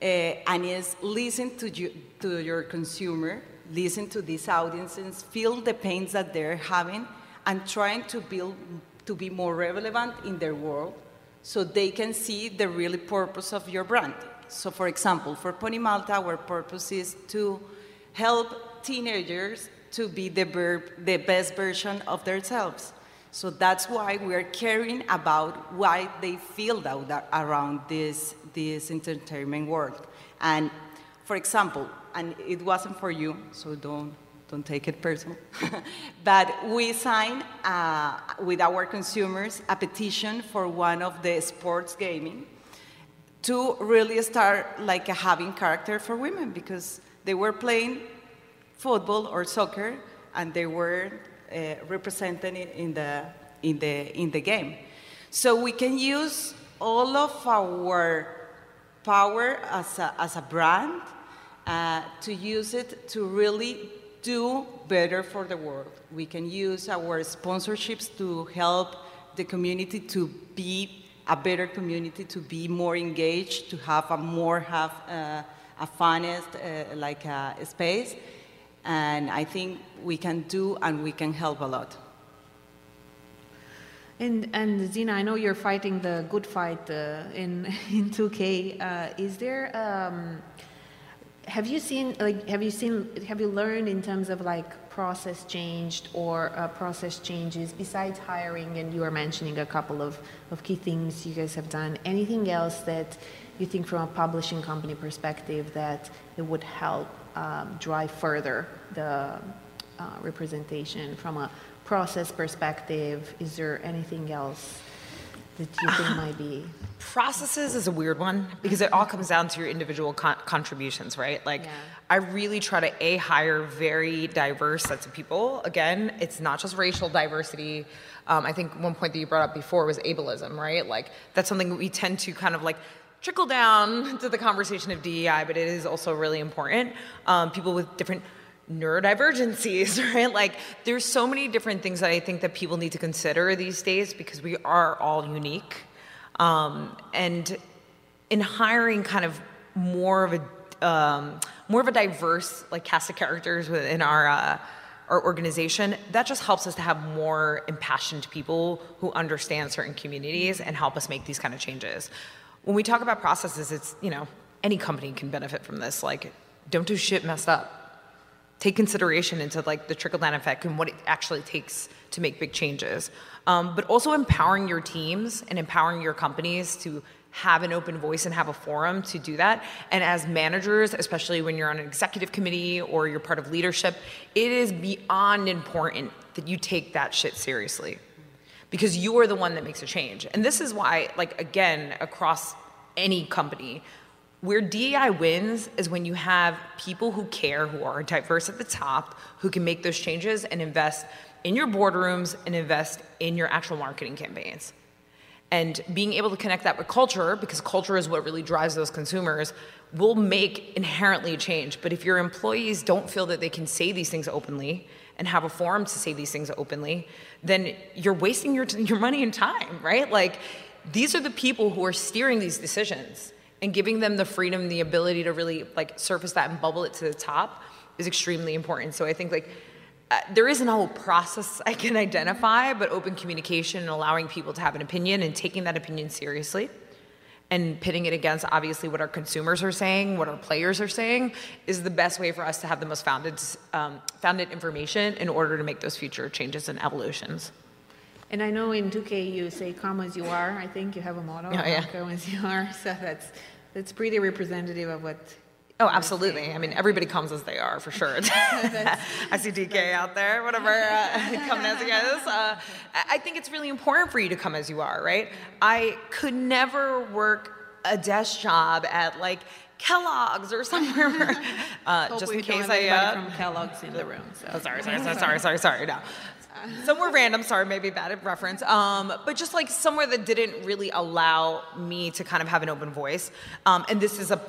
Uh, and is listen to you, to your consumer, listen to these audiences, feel the pains that they're having, and trying to build to be more relevant in their world so they can see the real purpose of your brand. So for example, for Pony Malta, our purpose is to help teenagers to be the, the best version of themselves. So that's why we're caring about why they feel that, around this, this entertainment world. And for example, and it wasn't for you, so don't don't take it personal. but we signed uh, with our consumers a petition for one of the sports gaming to really start like having character for women because they were playing football or soccer and they were uh, represented in the, in, the, in the game. So we can use all of our power as a, as a brand uh, to use it to really do better for the world. We can use our sponsorships to help the community to be a better community, to be more engaged, to have a more have uh, a funnest uh, like a space. And I think we can do and we can help a lot. And, and Zeena, I know you're fighting the good fight uh, in, in 2K. Uh, is there um, have you seen like have you seen have you learned in terms of like process changed or uh, process changes besides hiring? And you were mentioning a couple of, of key things you guys have done. Anything else that you think from a publishing company perspective that it would help um, drive further the uh, representation from a process perspective? Is there anything else that you think might be? Processes is a weird one because it all comes down to your individual con- contributions right? Like Yeah. i really try to a hire very diverse sets of people. Again it's not just racial diversity. Um, i think one point that you brought up before was ableism right? Like that's something we tend to kind of like trickle down to the conversation of dei but it is also really important. Um, people with different neurodivergencies, right? Like there's so many different things that I think that people need to consider these days because we are all unique. Um, and in hiring kind of more of a um, more of a diverse like cast of characters within our uh, our organization, that just helps us to have more impassioned people who understand certain communities and help us make these kind of changes. When we talk about processes, it's you know any company can benefit from this. Like, don't do shit messed up take consideration into like the trickle down effect and what it actually takes to make big changes. Um, but also empowering your teams and empowering your companies to have an open voice and have a forum to do that. And as managers especially when you're on an executive committee or you're part of leadership it is beyond important that you take that shit seriously because you are the one that makes a change. And this is why like again across any company where DEI wins is when you have people who care, who are diverse at the top, who can make those changes and invest in your boardrooms and invest in your actual marketing campaigns. And being able to connect that with culture, because culture is what really drives those consumers, will make inherently a change. But if your employees don't feel that they can say these things openly and have a forum to say these things openly, then you're wasting your, your money and time, right? Like, these are the people who are steering these decisions and giving them the freedom the ability to really like surface that and bubble it to the top is extremely important. So i think like uh, there isn't a whole process i can identify but open communication and allowing people to have an opinion and taking that opinion seriously and pitting it against obviously what our consumers are saying what our players are saying is the best way for us to have the most founded um, founded information in order to make those future changes and evolutions And I know in 2K you say "come as you are." I think you have a motto. Yeah, yeah. Come as you are. So that's that's pretty representative of what. Oh, absolutely. I mean, everybody comes as they are, for sure. I see DK out there, whatever, uh, coming as he is. Uh, I think it's really important for you to come as you are, right? I could never work a desk job at like Kellogg's or somewhere, uh, just in case I. Uh, from Kellogg's in the room. So. Oh, sorry, sorry, sorry, sorry, sorry, sorry. No. Somewhere random, sorry, maybe bad reference. Um, but just like somewhere that didn't really allow me to kind of have an open voice. Um, and this is a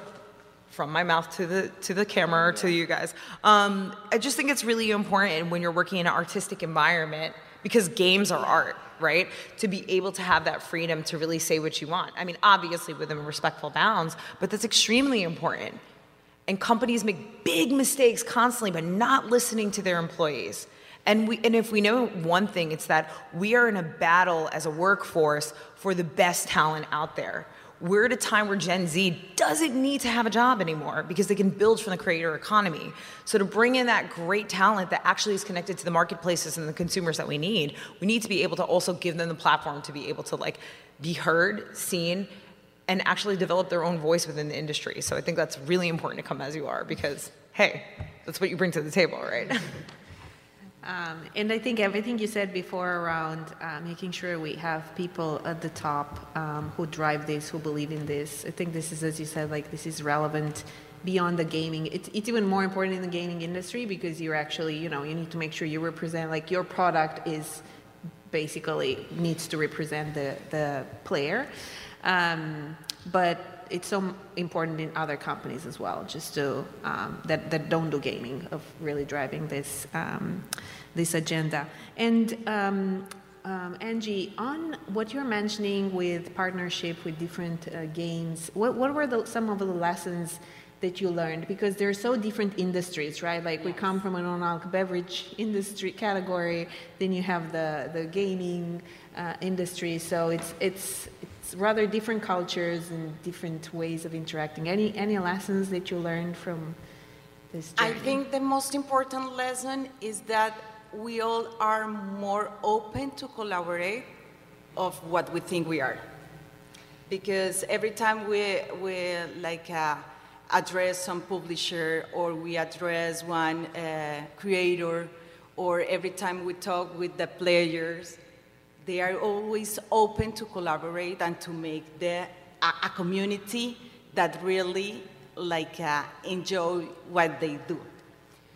from my mouth to the to the camera to you guys. Um, I just think it's really important when you're working in an artistic environment because games are art, right? To be able to have that freedom to really say what you want. I mean, obviously within respectful bounds, but that's extremely important. And companies make big mistakes constantly by not listening to their employees. And, we, and if we know one thing, it's that we are in a battle as a workforce for the best talent out there. We're at a time where Gen Z doesn't need to have a job anymore because they can build from the creator economy. So to bring in that great talent that actually is connected to the marketplaces and the consumers that we need, we need to be able to also give them the platform to be able to like be heard, seen, and actually develop their own voice within the industry. So I think that's really important to come as you are because, hey, that's what you bring to the table, right? Um, and I think everything you said before around uh, making sure we have people at the top um, who drive this, who believe in this. I think this is, as you said, like this is relevant beyond the gaming. It's, it's even more important in the gaming industry because you're actually, you know, you need to make sure you represent, like your product is basically needs to represent the, the player. Um, but it's so important in other companies as well, just to um, that, that don't do gaming of really driving this um, this agenda. And um, um, Angie, on what you're mentioning with partnership with different uh, games, what, what were the, some of the lessons that you learned? Because they're so different industries, right? Like we come from a non-alcoholic beverage industry category, then you have the the gaming uh, industry, so it's it's it's rather different cultures and different ways of interacting. Any any lessons that you learned from this I think the most important lesson is that we all are more open to collaborate of what we think we are. Because every time we, we like uh, address some publisher or we address one uh, creator or every time we talk with the players, they are always open to collaborate and to make the, a, a community that really like uh, enjoy what they do.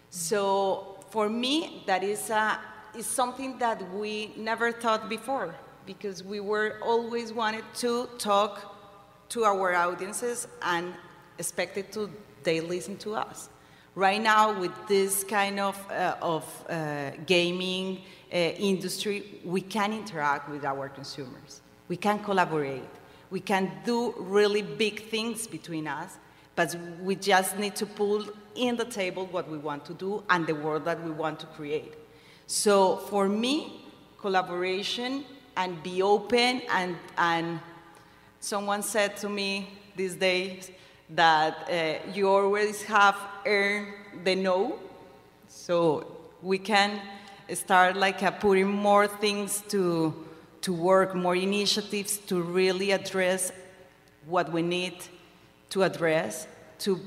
So for me, that is, uh, is something that we never thought before because we were always wanted to talk to our audiences and expected to they listen to us. Right now, with this kind of, uh, of uh, gaming industry, we can interact with our consumers. We can collaborate. We can do really big things between us, but we just need to pull in the table what we want to do and the world that we want to create. So for me, collaboration and be open and, and someone said to me these days that uh, you always have earned the no so we can start like uh, putting more things to, to work more initiatives to really address what we need to address to,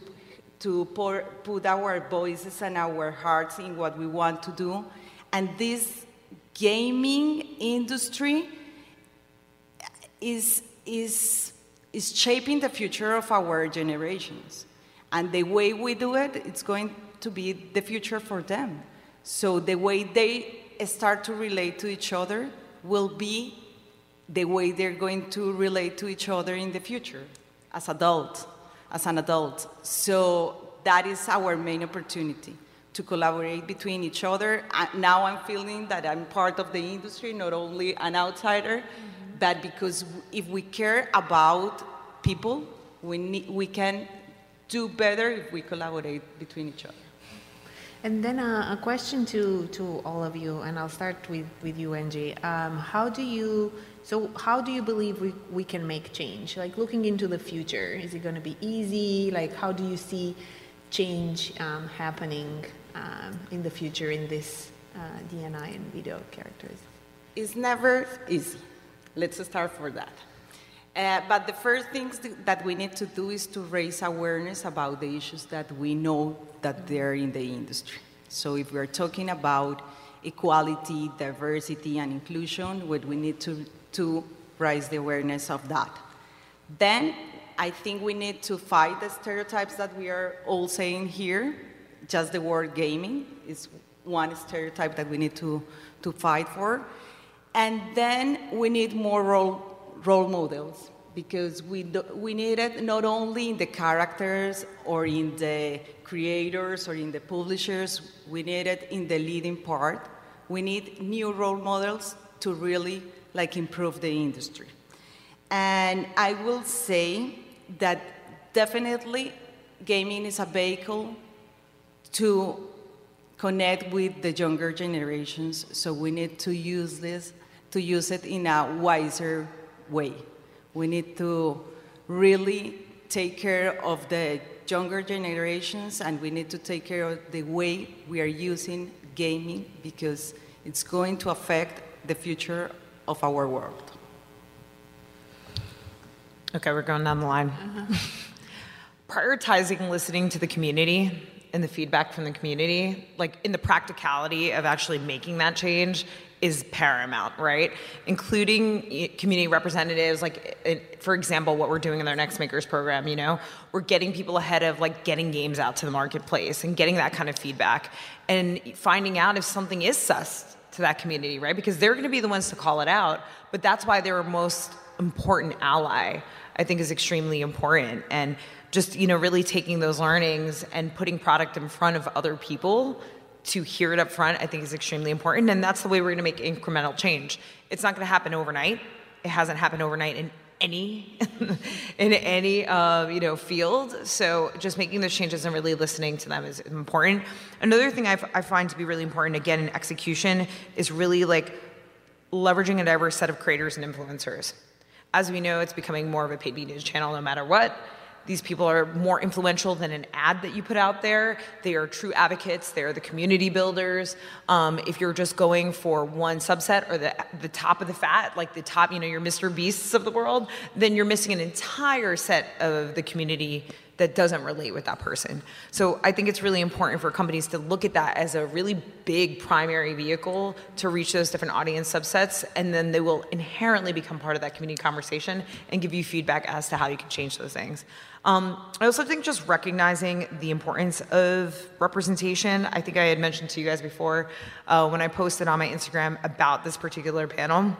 to pour, put our voices and our hearts in what we want to do and this gaming industry is, is, is shaping the future of our generations. And the way we do it, it's going to be the future for them. So the way they start to relate to each other will be the way they're going to relate to each other in the future as adults, as an adult. So that is our main opportunity to collaborate between each other. Uh, now I'm feeling that I'm part of the industry, not only an outsider, mm-hmm. but because if we care about people, we, need, we can do better if we collaborate between each other. And then uh, a question to, to all of you, and I'll start with, with you, Angie. Um, how do you, so how do you believe we, we can make change? Like looking into the future, is it going to be easy? Like how do you see change um, happening um, in the future in this uh, D&I and video characters? It's never easy. Let's start for that. Uh, but the first things that we need to do is to raise awareness about the issues that we know that they're in the industry. So if we're talking about equality, diversity, and inclusion, what we need to, to raise the awareness of that. Then I think we need to fight the stereotypes that we are all saying here. Just the word gaming is one stereotype that we need to, to fight for. And then we need more role role models because we, do, we need it not only in the characters or in the creators or in the publishers, we need it in the leading part. We need new role models to really like improve the industry. And I will say that definitely gaming is a vehicle to connect with the younger generations, so we need to use this, to use it in a wiser way. We need to really take care of the younger generations and we need to take care of the way we are using gaming because it's going to affect the future of our world. Okay, we're going down the line. Uh-huh. Prioritizing listening to the community and the feedback from the community, like in the practicality of actually making that change, is paramount, right? Including eh, community representatives, like eh, for example, what we're doing in our Next Makers program, you know, we're getting people ahead of like getting games out to the marketplace and getting that kind of feedback and finding out if something is sus to that community, right? Because they're going to be the ones to call it out, but that's why they're most important ally. I think is extremely important and just you know really taking those learnings and putting product in front of other people to hear it up front, I think is extremely important. And that's the way we're going to make incremental change. It's not going to happen overnight. It hasn't happened overnight in any in any uh, you know field. So just making those changes and really listening to them is important. Another thing I find to be really important again in execution is really like leveraging a diverse set of creators and influencers. As we know, it's becoming more of a paid media channel no matter what. These people are more influential than an ad that you put out there. They are true advocates. They are the community builders. Um, if you're just going for one subset or the the top of the fat, like the top, you know, your Mr. Beasts of the world, then you're missing an entire set of the community that doesn't relate with that person. So I think it's really important for companies to look at that as a really big primary vehicle to reach those different audience subsets, and then they will inherently become part of that community conversation and give you feedback as to how you can change those things. Um, I also think just recognizing the importance of representation. I think I had mentioned to you guys before uh, when I posted on my Instagram about this particular panel.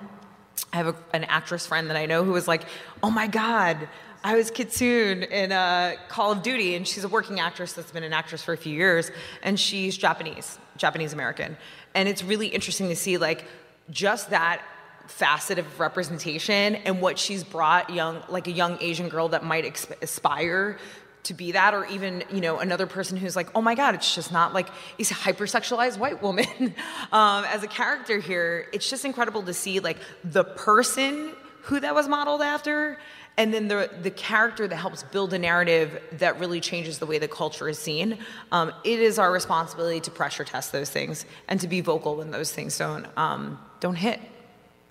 I have a, an actress friend that I know who was like, "Oh my God, I was Kitsune in uh, Call of Duty, and she's a working actress that's been an actress for a few years, and she's Japanese, Japanese American. And it's really interesting to see like just that facet of representation and what she's brought young, like a young Asian girl that might aspire to be that, or even you know another person who's like, oh my God, it's just not like he's a hypersexualized white woman um, as a character here. It's just incredible to see like the person who that was modeled after and then the, the character that helps build a narrative that really changes the way the culture is seen. Um, it is our responsibility to pressure test those things and to be vocal when those things don't, um, don't hit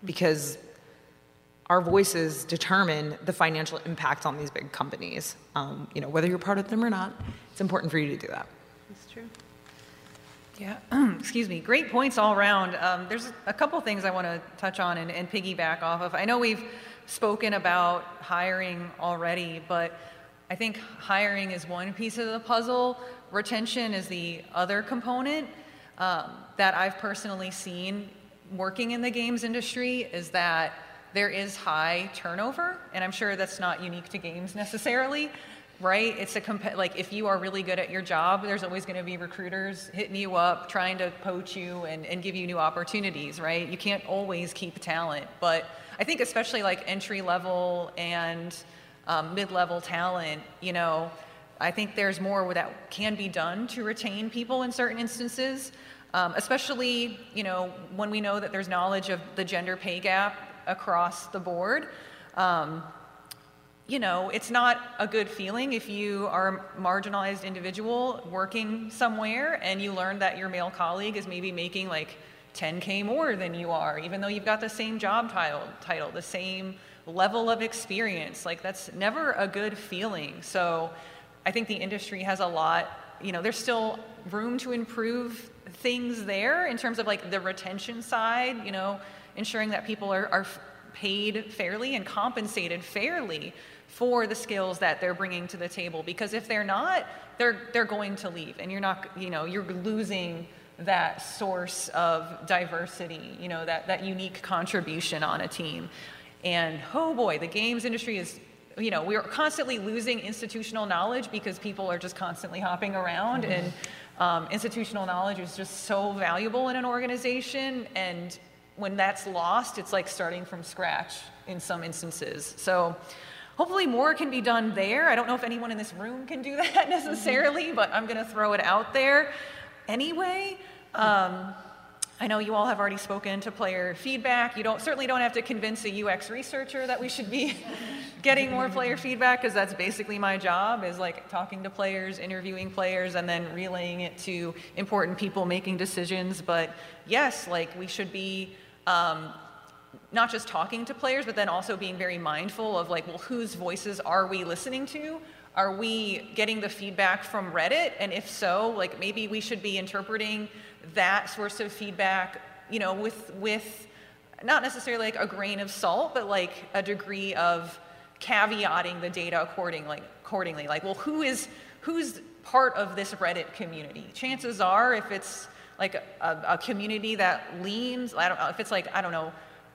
because our voices determine the financial impact on these big companies. Um, you know, whether you're part of them or not, it's important for you to do that. That's true. Yeah, excuse me. Great points all around. Um, there's a couple things I want to touch on and, and piggyback off of. I know we've spoken about hiring already, but I think hiring is one piece of the puzzle. Retention is the other component um, that I've personally seen working in the games industry is that there is high turnover, and I'm sure that's not unique to games necessarily, right? It's a comp- like if you are really good at your job, there's always going to be recruiters hitting you up, trying to poach you and, and give you new opportunities, right? You can't always keep talent, but I think especially like entry level and um, mid level talent, you know, I think there's more that can be done to retain people in certain instances, um, especially, you know, when we know that there's knowledge of the gender pay gap across the board. Um, you know, it's not a good feeling if you are a marginalized individual working somewhere and you learn that your male colleague is maybe making like 10K more than you are, even though you've got the same job title, title, the same level of experience. Like, that's never a good feeling. So, I think the industry has a lot, you know, there's still room to improve things there in terms of like the retention side, you know, ensuring that people are, are paid fairly and compensated fairly for the skills that they're bringing to the table because if they're not they're they're going to leave and you're not you know you're losing that source of diversity, you know, that, that unique contribution on a team. And oh boy, the games industry is, you know, we're constantly losing institutional knowledge because people are just constantly hopping around. Mm-hmm. And um, institutional knowledge is just so valuable in an organization. And when that's lost, it's like starting from scratch in some instances. So hopefully more can be done there. I don't know if anyone in this room can do that necessarily, mm-hmm. but I'm going to throw it out there anyway. Um, I know you all have already spoken to player feedback. You don't certainly don't have to convince a UX researcher that we should be getting more player feedback because that's basically my job is like talking to players, interviewing players, and then relaying it to important people making decisions. But yes, like we should be um, not just talking to players, but then also being very mindful of like, well, whose voices are we listening to? Are we getting the feedback from Reddit? And if so, like maybe we should be interpreting that source of feedback, you know, with with not necessarily like a grain of salt, but like a degree of caveating the data accordingly. Accordingly, like, well, who is who's part of this Reddit community? Chances are, if it's like a, a community that leans, I don't know, if it's like I don't know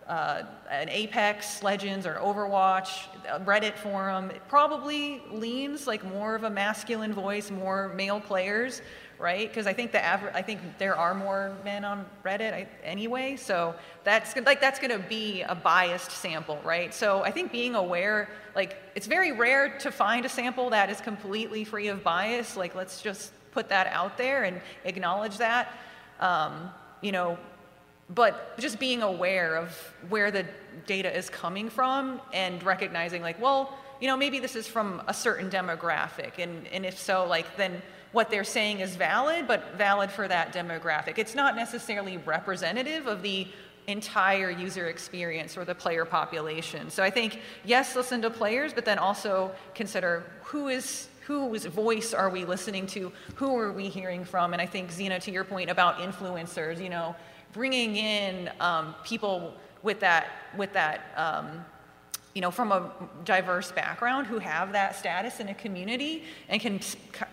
uh, an Apex Legends or Overwatch, Reddit forum, it probably leans like more of a masculine voice, more male players, right? Because I think the average, I think there are more men on Reddit anyway, so that's like that's going to be a biased sample, right? So I think being aware, like it's very rare to find a sample that is completely free of bias. Like let's just put that out there and acknowledge that. Um, you know, but just being aware of where the data is coming from and recognizing like well you know, maybe this is from a certain demographic, and, and if so, like, then what they're saying is valid, but valid for that demographic. It's not necessarily representative of the entire user experience or the player population. So I think, yes, listen to players, but then also consider who is whose voice are we listening to? Who are we hearing from? And I think, Zeena, to your point about influencers, you know, bringing in um, people with that, with that um, you know, from a diverse background who have that status in a community and can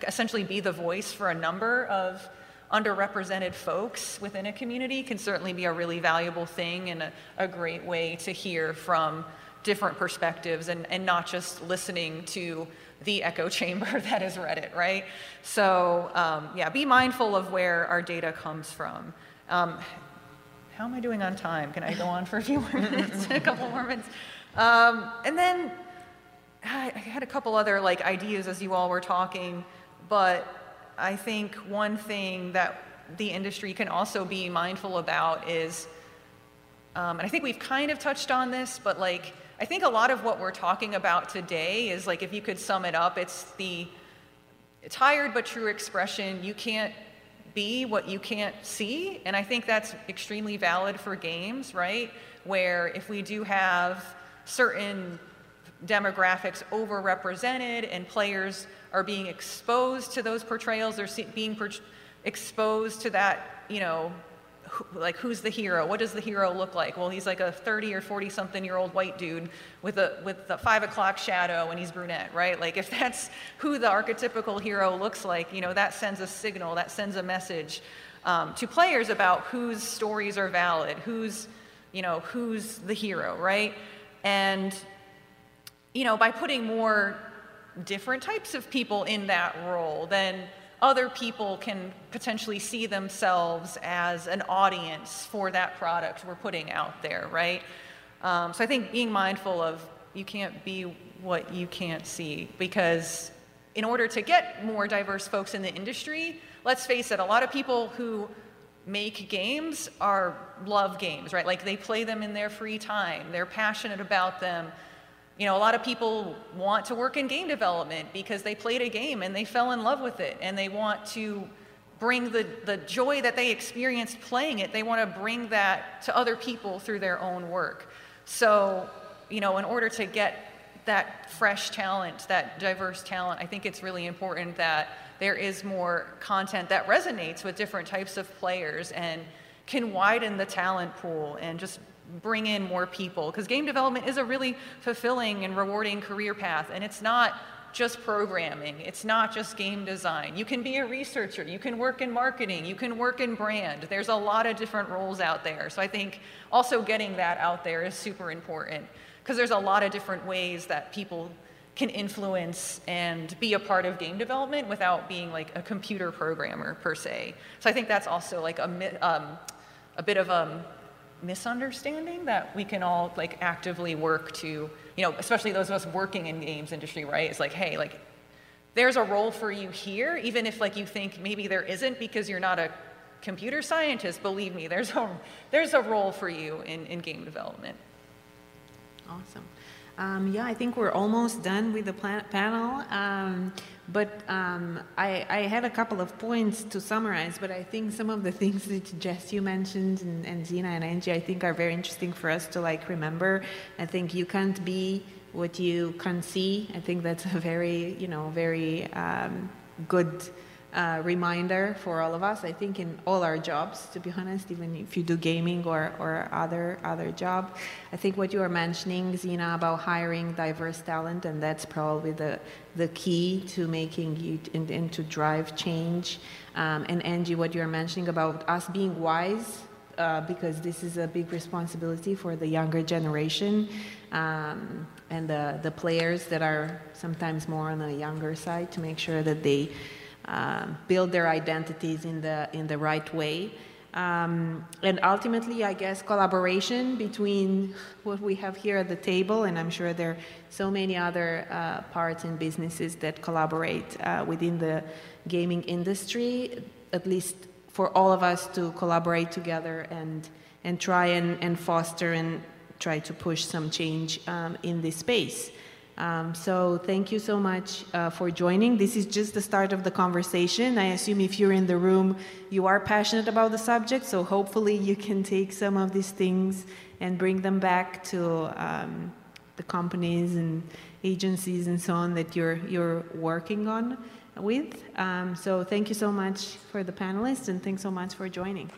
essentially be the voice for a number of underrepresented folks within a community can certainly be a really valuable thing and a, a great way to hear from different perspectives and, and not just listening to the echo chamber that is Reddit, right? So um, yeah, be mindful of where our data comes from. Um, how am I doing on time? Can I go on for a few more minutes, a couple more minutes? Um, and then I had a couple other like ideas as you all were talking, but I think one thing that the industry can also be mindful about is, um, and I think we've kind of touched on this, but like I think a lot of what we're talking about today is like if you could sum it up, it's the tired but true expression. You can't be what you can't see, and I think that's extremely valid for games, right? Where if we do have certain demographics overrepresented and players are being exposed to those portrayals, they're being exposed to that, you know, like who's the hero? What does the hero look like? Well, he's like a 30 or 40 something year old white dude with a with the five o'clock shadow and he's brunette, right? Like if that's who the archetypical hero looks like, you know, that sends a signal, that sends a message um, to players about whose stories are valid, who's you know who's the hero, right? And you know, by putting more different types of people in that role, then other people can potentially see themselves as an audience for that product we're putting out there, right? Um, so I think being mindful of you can't be what you can't see because in order to get more diverse folks in the industry, let's face it, a lot of people who make games are love games, right? Like they play them in their free time. They're passionate about them. You know, a lot of people want to work in game development because they played a game and they fell in love with it and they want to bring the, the joy that they experienced playing it, they want to bring that to other people through their own work. So, you know, in order to get that fresh talent, that diverse talent, I think it's really important that there is more content that resonates with different types of players and can widen the talent pool and just bring in more people. Because game development is a really fulfilling and rewarding career path and it's not just programming. It's not just game design. You can be a researcher. You can work in marketing. You can work in brand. There's a lot of different roles out there. So i think also getting that out there is super important because there's a lot of different ways that people can influence and be a part of game development without being like a computer programmer per se so i think that's also like a, um, a bit of a misunderstanding that we can all like actively work to, you know, especially those of us working in games industry, right? It's like, hey, like there's a role for you here, even if like you think maybe there isn't because you're not a computer scientist, believe me, there's a, there's a role for you in, in game development. Awesome. Um, yeah, I think we're almost done with the panel. Um, but um, I, I, had a couple of points to summarize, but I think some of the things that Jess you mentioned and, and Zeena and Angie, I think are very interesting for us to like remember. I think you can't be what you can see. I think that's a very, you know, very um, good reminder for all of us. I think in all our jobs, to be honest, even if you do gaming or, or other other job, I think what you are mentioning, Zeena, about hiring diverse talent, and that's probably the the key to making you and, and to drive change. Um, and Angie, what you're mentioning about us being wise. Uh, because this is a big responsibility for the younger generation um, and the, the players that are sometimes more on the younger side to make sure that they um, build their identities in the, in the right way. Um, and ultimately, I guess collaboration between what we have here at the table, and I'm sure there are so many other uh, parts and businesses that collaborate uh, within the gaming industry, at least for all of us to collaborate together and, and try and, and foster and try to push some change um, in this space. Um, so thank you so much uh, for joining. This is just the start of the conversation. I assume if you're in the room, you are passionate about the subject. So hopefully you can take some of these things and bring them back to um, the companies and agencies and so on that you're you're working on with. Um, so thank you so much for the panelists and thanks so much for joining.